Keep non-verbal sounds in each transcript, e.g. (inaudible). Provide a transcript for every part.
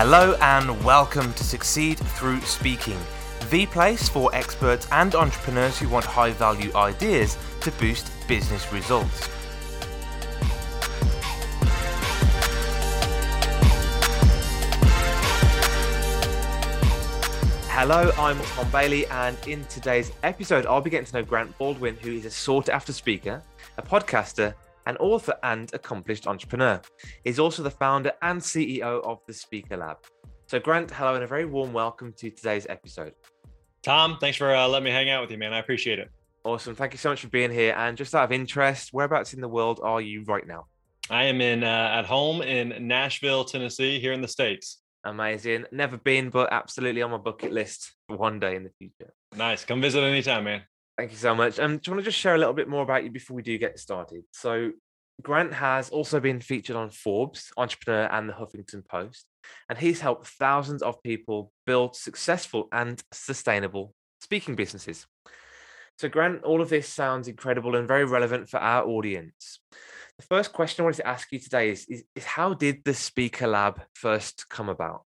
Hello and welcome to Succeed Through Speaking, the place for experts and entrepreneurs who want high value ideas to boost business results. Hello, I'm Tom Bailey, and in today's episode, I'll be getting to know Grant Baldwin, who is a sought after speaker, a podcaster, an author, and accomplished entrepreneur. He's also the founder and CEO of the Speaker Lab. So, Grant, hello, and a very warm welcome to today's episode. Tom, thanks for uh, letting me hang out with you, man. I appreciate it. Awesome. Thank you so much for being here. And just out of interest, whereabouts in the world are you right now? I am in uh, at home in Nashville, Tennessee, here in the states. Amazing. Never been, but absolutely on my bucket list one day in the future. Nice. Come visit anytime, man. Thank you so much. Um, do you want to just share a little bit more about you before we do get started? So, Grant has also been featured on Forbes, Entrepreneur, and the Huffington Post, and he's helped thousands of people build successful and sustainable speaking businesses. So, Grant, all of this sounds incredible and very relevant for our audience. The first question I wanted to ask you today is, is, is how did the Speaker Lab first come about?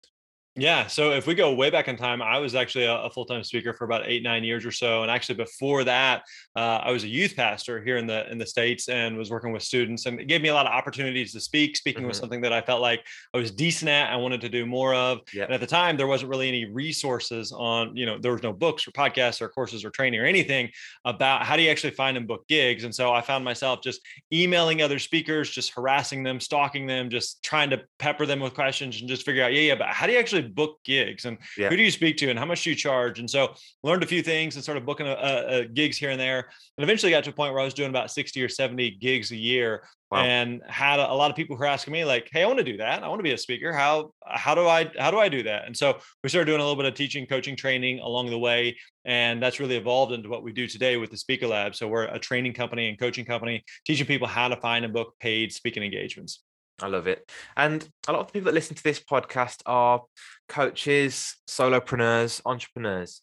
Yeah. So if we go way back in time, I was actually a, a full time speaker for about eight, nine years or so. And actually, before that, uh, I was a youth pastor here in the in the states and was working with students, and it gave me a lot of opportunities to speak. Speaking mm-hmm. was something that I felt like I was decent at. I wanted to do more of. Yep. And at the time, there wasn't really any resources on. You know, there was no books or podcasts or courses or training or anything about how do you actually find and book gigs. And so I found myself just emailing other speakers, just harassing them, stalking them, just trying to pepper them with questions and just figure out, yeah, yeah, but how do you actually book gigs and yeah. who do you speak to and how much do you charge? And so learned a few things and started booking a, a, a gigs here and there. And eventually got to a point where I was doing about 60 or 70 gigs a year Wow. and had a, a, lot of people who were asking me like hey i want to do that i want to be a speaker how how do i how do i do that and so we started doing a little bit of teaching coaching training along the way and that's really evolved into what we do today with the speaker lab so we're a training company and coaching company teaching people how to find and book paid speaking engagements I love it. And a lot of people that listen to this podcast are coaches, solopreneurs, entrepreneurs.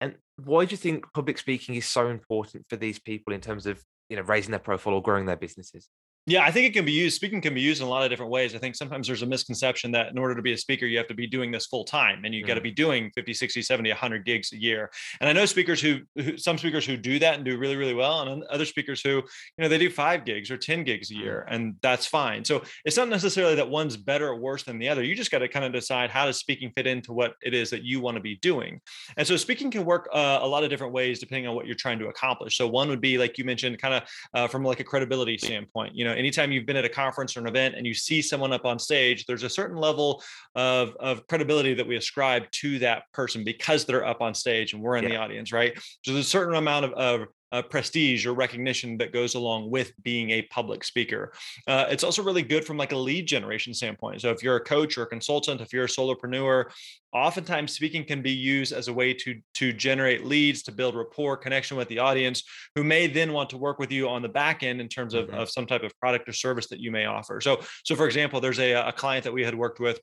And why do you think public speaking is so important for these people in terms of you know raising their profile or growing their businesses? Yeah, I think it can be used. Speaking can be used in a lot of different ways. I think sometimes there's a misconception that in order to be a speaker, you have to be doing this full time and you mm. got to be doing 50, 60, 70, 100 gigs a year. And I know speakers who, who, some speakers who do that and do really, really well, and other speakers who, you know, they do five gigs or 10 gigs a year, mm. and that's fine. So it's not necessarily that one's better or worse than the other. You just got to kind of decide how does speaking fit into what it is that you want to be doing. And so speaking can work uh, a lot of different ways depending on what you're trying to accomplish. So one would be, like you mentioned, kind of uh, from like a credibility standpoint. You know, anytime you've been at a conference or an event and you see someone up on stage, there's a certain level of, of credibility that we ascribe to that person because they're up on stage and we're in yeah. the audience, right? So there's a certain amount of, of uh, prestige or recognition that goes along with being a public speaker. Uh, it's also really good from like a lead generation standpoint. So if you're a coach or a consultant, if you're a solopreneur, oftentimes speaking can be used as a way to to generate leads, to build rapport, connection with the audience, who may then want to work with you on the back end in terms of, mm-hmm. of some type of product or service that you may offer. So so for example, there's a, a client that we had worked with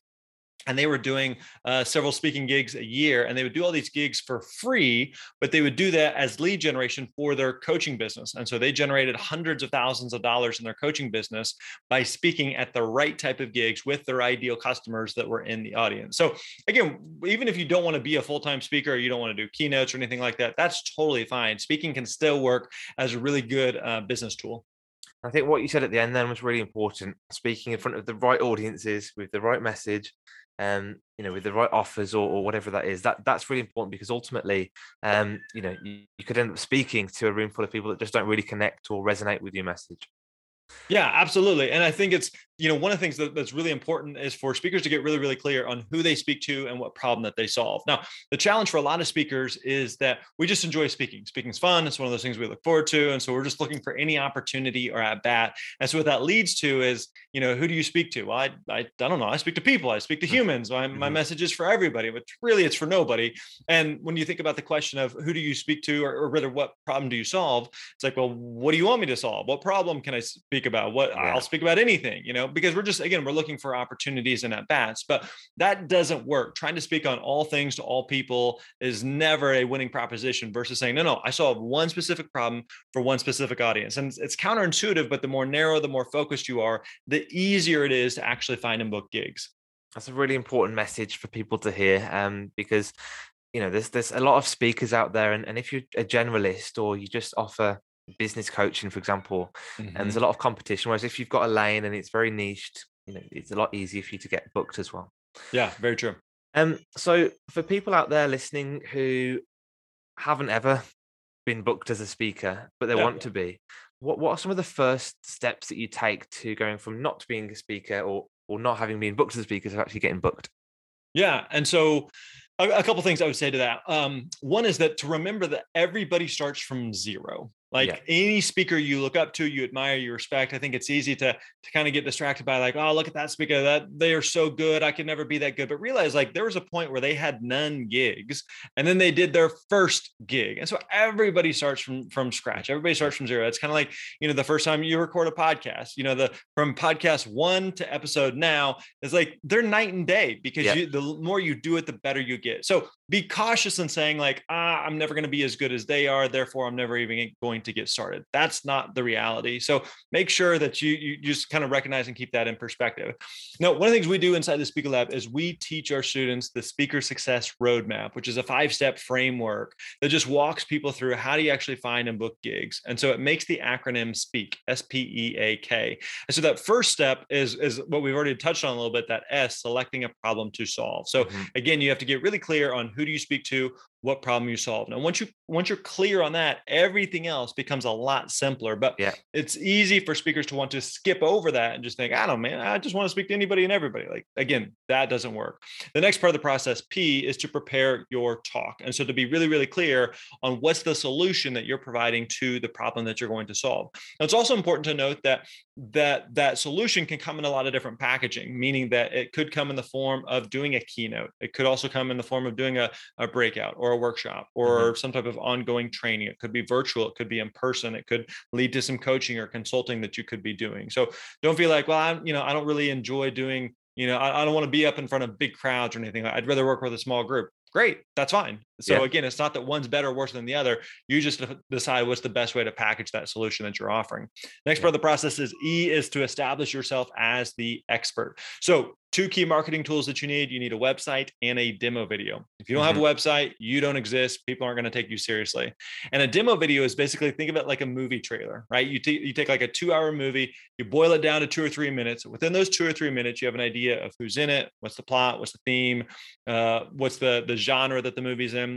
and they were doing uh, several speaking gigs a year and they would do all these gigs for free but they would do that as lead generation for their coaching business and so they generated hundreds of thousands of dollars in their coaching business by speaking at the right type of gigs with their ideal customers that were in the audience. So again even if you don't want to be a full-time speaker you don't want to do keynotes or anything like that that's totally fine. Speaking can still work as a really good uh, business tool I think what you said at the end then was really important. Speaking in front of the right audiences with the right message, um, you know, with the right offers or, or, whatever that is, that that's really important because ultimately, um, you know, you, you could end up speaking to a room full of people that just don't really connect or resonate with your message. Yeah, absolutely. And I think it's, you know, one of the things that, that's really important is for speakers to get really, really clear on who they speak to and what problem that they solve. Now, the challenge for a lot of speakers is that we just enjoy speaking. Speaking's fun. It's one of those things we look forward to. And so we're just looking for any opportunity or at bat. And so what that leads to is, you know, who do you speak to? Well, I, I, I don't know. I speak to people. I speak to mm-hmm. humans. My, my mm-hmm. message is for everybody, but really it's for nobody. And when you think about the question of who do you speak to or, or rather what problem do you solve? It's like, well, what do you want me to solve? What problem can I speak about? What yeah. I'll speak about anything, you know, because we're just again we're looking for opportunities and at bats, but that doesn't work. Trying to speak on all things to all people is never a winning proposition versus saying, no, no, I solve one specific problem for one specific audience. And it's counterintuitive, but the more narrow, the more focused you are, the easier it is to actually find and book gigs. That's a really important message for people to hear um, because you know there's there's a lot of speakers out there and, and if you're a generalist or you just offer business coaching for example mm-hmm. and there's a lot of competition whereas if you've got a lane and it's very niched you know it's a lot easier for you to get booked as well. Yeah very true. Um so for people out there listening who haven't ever been booked as a speaker but they yeah. want to be what what are some of the first steps that you take to going from not being a speaker or or not having been booked as a speaker to actually getting booked? Yeah and so a, a couple things i would say to that. Um, one is that to remember that everybody starts from zero like yeah. any speaker you look up to you admire you respect i think it's easy to to kind of get distracted by like oh look at that speaker that they are so good i can never be that good but realize like there was a point where they had none gigs and then they did their first gig and so everybody starts from from scratch everybody starts from zero it's kind of like you know the first time you record a podcast you know the from podcast one to episode now is like they're night and day because yeah. you, the more you do it the better you get so be cautious in saying like ah i'm never going to be as good as they are therefore i'm never even going to get started. That's not the reality. So make sure that you you just kind of recognize and keep that in perspective. Now one of the things we do inside the speaker lab is we teach our students the speaker success roadmap which is a five step framework that just walks people through how do you actually find and book gigs. And so it makes the acronym speak s-p-e-a-k and so that first step is is what we've already touched on a little bit that s selecting a problem to solve. So mm-hmm. again you have to get really clear on who do you speak to what problem you solve now once you once you're clear on that everything else becomes a lot simpler but yeah. it's easy for speakers to want to skip over that and just think i don't man i just want to speak to anybody and everybody like again that doesn't work. The next part of the process p is to prepare your talk and so to be really really clear on what's the solution that you're providing to the problem that you're going to solve. Now it's also important to note that that that solution can come in a lot of different packaging meaning that it could come in the form of doing a keynote. It could also come in the form of doing a, a breakout or a workshop or mm-hmm. some type of ongoing training. It could be virtual it could be in person it could lead to some coaching or consulting that you could be doing. So don't feel like well i'm you know i don't really enjoy doing you know I, I don't want to be up in front of big crowds or anything i'd rather work with a small group. Great that's fine so yeah. again it's not that one's better or worse than the other you just decide what's the best way to package that solution that you're offering next yeah. part of the process is e is to establish yourself as the expert so two key marketing tools that you need you need a website and a demo video if you don't mm-hmm. have a mm-hmm. website you don't exist people aren't going to take you seriously and a demo video is basically think of it like a movie trailer right you, t- you take like a two hour movie you boil it down to two or three minutes within those two or three minutes you have an idea of who's in it what's the plot what's the theme uh, what's the the genre that the movie's in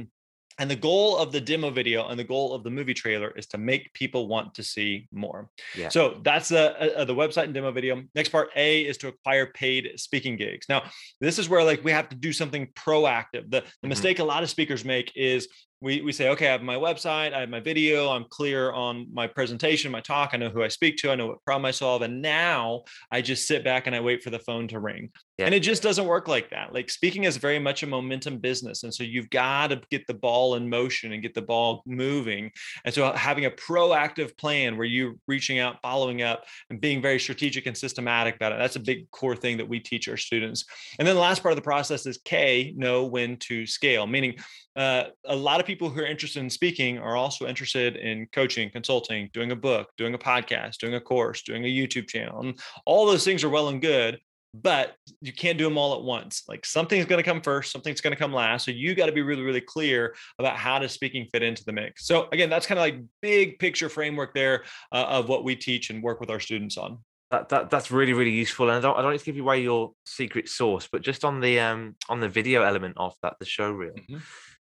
and the goal of the demo video and the goal of the movie trailer is to make people want to see more. Yeah. So that's the uh, the website and demo video. Next part A is to acquire paid speaking gigs. Now, this is where like we have to do something proactive. The, the mm-hmm. mistake a lot of speakers make is we, we say, okay, I have my website, I have my video, I'm clear on my presentation, my talk, I know who I speak to, I know what problem I solve. And now I just sit back and I wait for the phone to ring. Yeah. And it just doesn't work like that. Like speaking is very much a momentum business. And so you've got to get the ball in motion and get the ball moving. And so having a proactive plan where you're reaching out, following up, and being very strategic and systematic about it, that's a big core thing that we teach our students. And then the last part of the process is K, know when to scale, meaning uh, a lot of people who are interested in speaking are also interested in coaching, consulting, doing a book, doing a podcast, doing a course, doing a YouTube channel. And all those things are well and good, but you can't do them all at once. Like something's going to come first, something's going to come last. So you got to be really, really clear about how does speaking fit into the mix. So again, that's kind of like big picture framework there uh, of what we teach and work with our students on. That, that that's really really useful and I don't I don't need to give you away your secret sauce but just on the um on the video element of that the show reel mm-hmm.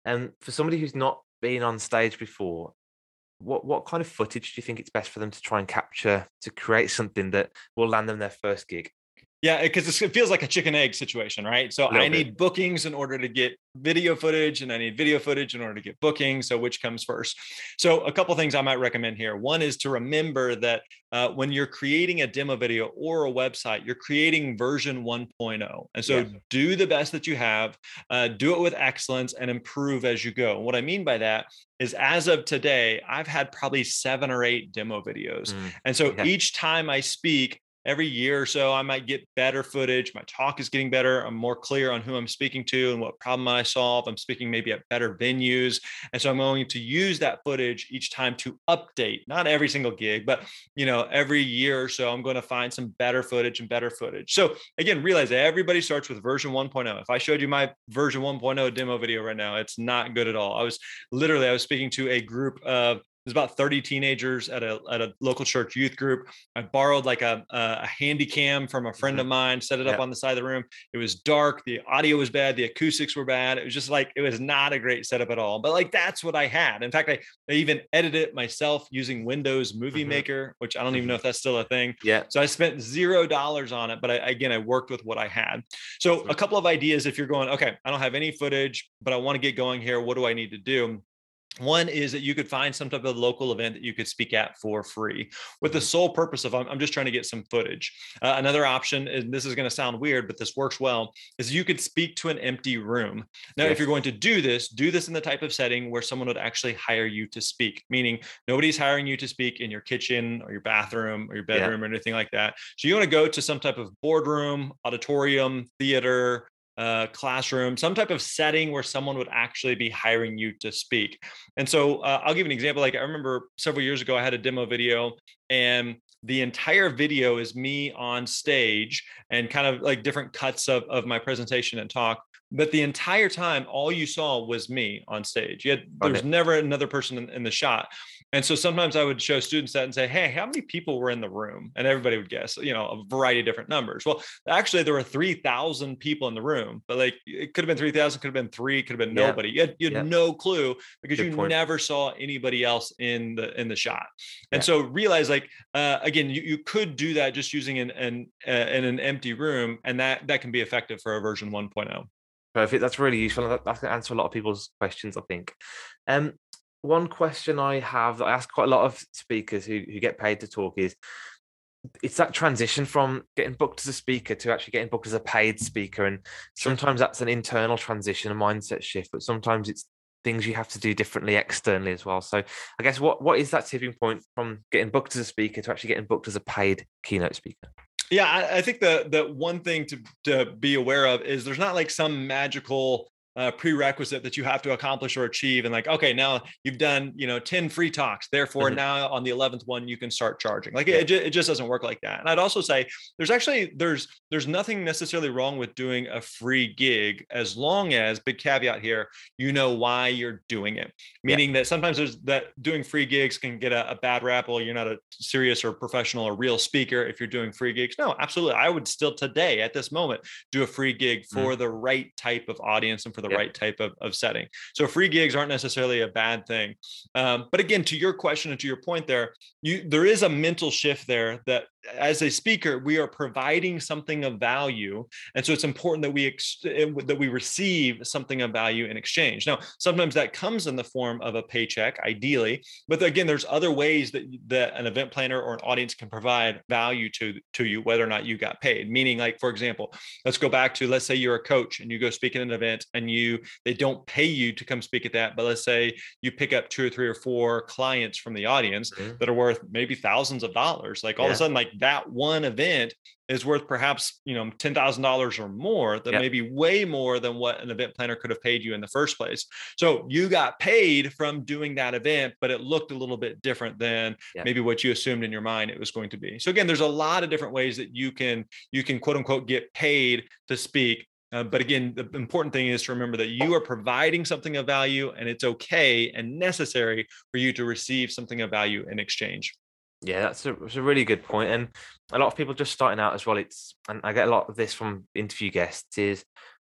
And for somebody who's not been on stage before, what what kind of footage do you think it's best for them to try and capture to create something that will land them their first gig? Yeah, because it feels like a chicken egg situation, right? So I need bit. bookings in order to get video footage, and I need video footage in order to get bookings. So which comes first? So a couple things I might recommend here. One is to remember that uh, when you're creating a demo video or a website, you're creating version 1.0, and so do the best that you have, uh, do it with excellence, and improve as you go. And what I mean by that is, as of today, I've had probably seven or eight demo videos, mm, and so yeah. each time I speak, every year or so, I might get better footage. My talk is getting better. I'm more clear on who I'm speaking to and what problem I solve. I'm speaking maybe at better venues. And so I'm going to use that footage each time to update, not every single gig, but you know, every year or so, I'm going to find some better footage and better footage. So again, realize everybody starts with version 1.0. If I showed you my version 1.0 demo video right now, it's not good at all. I was literally, I was speaking to a group of there's about 30 teenagers at a, at a local church youth group. I borrowed like a, a handy cam from a friend mm-hmm. of mine, set it up on the side of the room. It was dark. The audio was bad. The acoustics were bad. It was just like, it was not a great setup at all. But like, that's what I had. In fact, I, I even edited it myself using Windows Movie mm-hmm. Maker, which I don't even mm-hmm. know if that's still a thing. Yeah. So I spent zero dollars on it. But I, again, I worked with what I had. So a couple of ideas if you're going, okay, I don't have any footage, but I want to get going here. What do I need to do? One is that you could find some type of local event that you could speak at for free with the mm-hmm. sole purpose of I'm, just trying to get some footage. Uh, another option, and this is going to sound weird, but this works well, is you could speak to an empty room. Now, yes. if you're going to do this, do this in the type of setting where someone would actually hire you to speak, meaning nobody's hiring you to speak in your kitchen or your bathroom or your bedroom yeah. or anything like that. So you want to go to some type of boardroom, auditorium, theater, uh, classroom, some type of setting where someone would actually be hiring you to speak. And so uh, I'll give an example. Like I remember several years ago, I had a demo video and the entire video is me on stage and kind of like different cuts of, of my presentation and talk but the entire time all you saw was me on stage you had, there was never another person in, in, the shot and so sometimes i would show students that and say hey how many people were in the room and everybody would guess you know a variety of different numbers well actually there were 3000 people in the room but like it could have been 3000 could have been three could have been yeah. nobody you had, you had yeah. no clue because Good you point. never saw anybody else in the in the shot and yeah. so realize like uh, again you, you could do that just using an, an uh, in an empty room and that that can be effective for a version 1.0 Perfect. That's really useful. That, going to answer a lot of people's questions, I think. Um, one question I have that I ask quite a lot of speakers who, who get paid to talk is it's that transition from getting booked as a speaker to actually getting booked as a paid speaker. And sometimes that's an internal transition, a mindset shift, but sometimes it's things you have to do differently externally as well. So I guess what what is that tipping point from getting booked as a speaker to actually getting booked as a paid keynote speaker? Yeah, I, I think the the one thing to to be aware of is there's not like some magical uh, prerequisite that you have to accomplish or achieve and like okay now you've done you know 10 free talks therefore mm-hmm. now on the 11th one you can start charging like yeah. it, it just doesn't work like that and i'd also say there's actually there's there's nothing necessarily wrong with doing a free gig as long as big caveat here you know why you're doing it meaning yeah. that sometimes there's that doing free gigs can get a, a bad rap well you're not a serious or professional or real speaker if you're doing free gigs no absolutely i would still today at this moment do a free gig mm. for mm. the right type of audience and for the the right type of, of setting. So free gigs aren't necessarily a bad thing. Um, but again, to your question and to your point there, you there is a mental shift there that as a speaker, we are providing something of value, and so it's important that we ex- eh, that we receive something of value in exchange. Now, sometimes that comes in the form of a paycheck, ideally, but again, there's other ways that that an event planner or an audience can provide value to to you, whether or not you got paid. Meaning, like for example, let's go back to let's say you're a coach and you go speak at an event and you they don't pay you to come speak at that, but let's say you pick up two or three or four clients from the audience mm-hmm. that are worth maybe thousands of dollars. Like all yeah. of a sudden, like that one event is worth perhaps you know ten thousand dollars or more. That yep. may be way more than what an event planner could have paid you in the first place. So you got paid from doing that event, but it looked a little bit different than yep. maybe what you assumed in your mind it was going to be. So again, there's a lot of different ways that you can you can quote unquote get paid to speak. Uh, but again, the important thing is to remember that you are providing something of value, and it's okay and necessary for you to receive something of value in exchange. Yeah, that's a, that's a really good point. And a lot of people just starting out as well. It's and I get a lot of this from interview guests is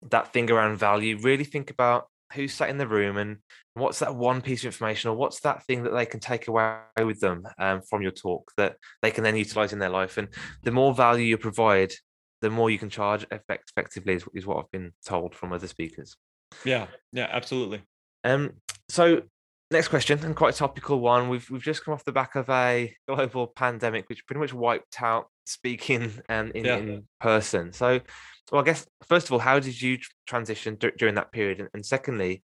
that thing around value. Really think about who's sat in the room and what's that one piece of information or what's that thing that they can take away with them um, from your talk that they can then utilize in their life. And the more value you provide, the more you can charge effect- effectively is, is what I've been told from other speakers. Yeah, yeah, absolutely. Um, so Next question, and quite a topical one. We've we've just come off the back of a global pandemic, which pretty much wiped out speaking (laughs) um, in, yeah. in person. So, well, I guess first of all, how did you transition d- during that period, and, and, secondly,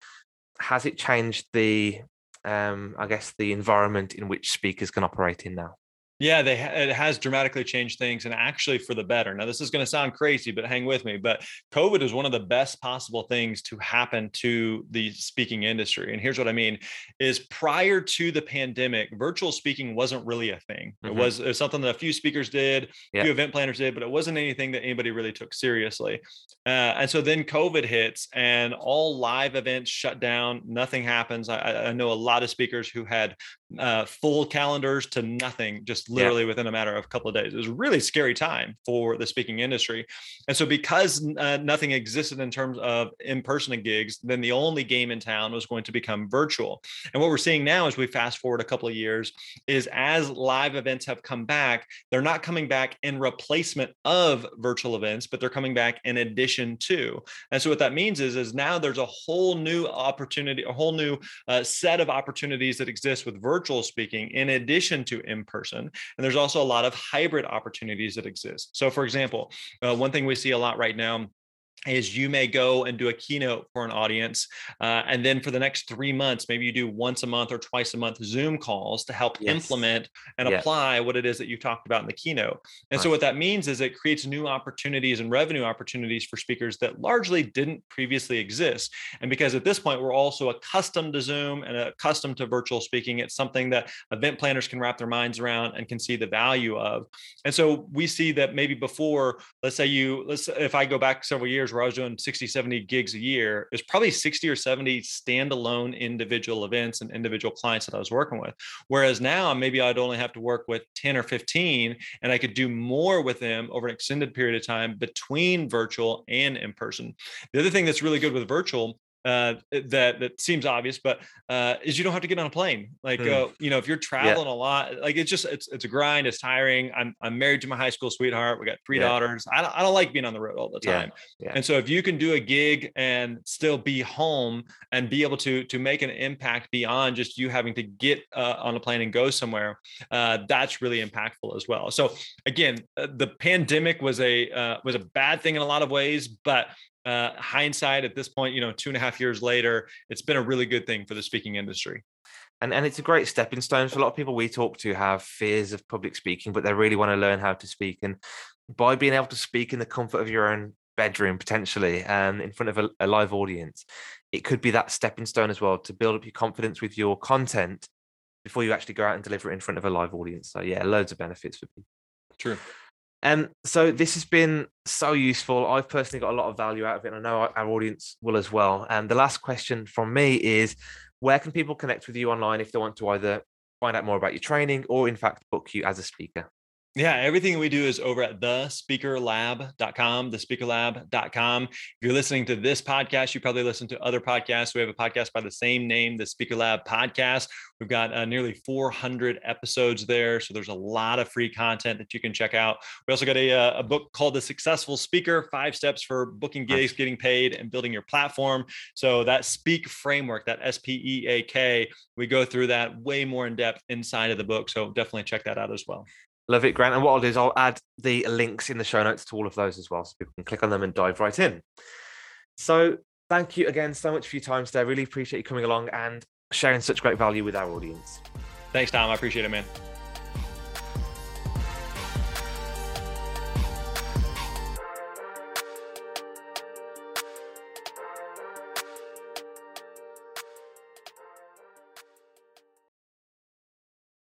has it changed the, um, I guess, the environment in which speakers can operate in now? Yeah, they it has dramatically changed things and actually for the better. Now, this is going to sound crazy, but hang with me. But COVID is one of the best possible things to happen to the speaking industry. And here's what I mean: is prior to the pandemic, virtual speaking wasn't really a thing. Mm-hmm. It, was, it, was, something that a few speakers did, a few event planners did, but it wasn't anything that anybody really took seriously. Uh, and so then COVID hits, and all live events shut down. Nothing happens. I, I know a lot of speakers who had uh, full calendars to nothing just literally yeah. within a matter of a couple of days. It was a really scary time for the speaking industry. And so, because uh, nothing existed in terms of in person gigs, then the only game in town was going to become virtual. And what we're seeing now, as we fast forward a couple of years, is as live events have come back, they're not coming back in replacement of virtual events, but they're coming back in addition to. And so, what that means is, is now there's a whole new opportunity, a whole new uh, set of opportunities that exist with virtual speaking in addition to in person. And there's also a lot of hybrid opportunities that exist. So, for example, uh, one thing we see a lot right now is you may go and do a keynote for an audience uh, and then for the next three months maybe you do once a month or twice a month zoom calls to help yes. implement and yeah. apply what it is that you talked about in the keynote and so what that means is it creates new opportunities and revenue opportunities for speakers that largely didn't previously exist and because at this point we're also accustomed to zoom and accustomed to virtual speaking it's something that event planners can wrap their minds around and can see the value of and so we see that maybe before let's say you let's if i go back several years where I was doing 60, 70 gigs a year, there's probably 60 or 70 standalone individual events and individual clients that I was working with. Whereas now maybe I'd only have to work with 10 or 15 and I could do more with them over an extended period of time between virtual and in person. The other thing that's really good with virtual uh, that that seems obvious, but uh, is you don't have to get on a plane. Like mm. uh, you know, if you're traveling yeah. a lot, like it's just it's it's a grind. It's tiring. I'm I'm married to my high school sweetheart. We got three yeah. daughters. I don't I don't like being on the road all the time. Yeah. And so if you can do a gig and still be home and be able to to make an impact beyond just you having to get uh, on a plane and go somewhere, uh, that's really impactful as well. So again, uh, the pandemic was a was a bad thing in a lot of ways, but uh, hindsight at this point, you know, two and a half years later, it's been a really good thing for the speaking industry. And, and it's a great stepping stone for a lot of people we talk to have fears of public speaking, but they really want to learn how to speak. And by being able to speak in the comfort of your own bedroom, potentially, and in front of a, a live audience, it could be that stepping stone as well to build up your confidence with your content before you actually go out and deliver it in front of a live audience. So yeah, loads of benefits for people. True. Um, so this has been so useful. I've personally got a lot of value out of it. And I know our, our audience will as well. And the last question from me is where can people connect with you online if they want to either find out more about your training or in fact book you as a speaker? Yeah, everything we do is over at thespeakerlab.com, thespeakerlab.com. If you're listening to this podcast, you probably listen to other podcasts. We have a podcast by the same name, the Speaker Lab Podcast. We've got uh, nearly 400 episodes there. So there's a lot of free content that you can check out. We also got a, uh, a book called The Successful Speaker Five Steps for Booking Gigs, Getting Paid, and Building Your Platform. So that Speak framework, that S P E A K, we go through that way more in depth inside of the book. So definitely check that out as well. Love it, Grant. And what I'll do is I'll add the links in the show notes to all of those as well, so people can click on them and dive right in. So thank you again so much for your time today. I really appreciate you coming along and sharing such great value with our audience. Thanks, Tom. I appreciate it, man.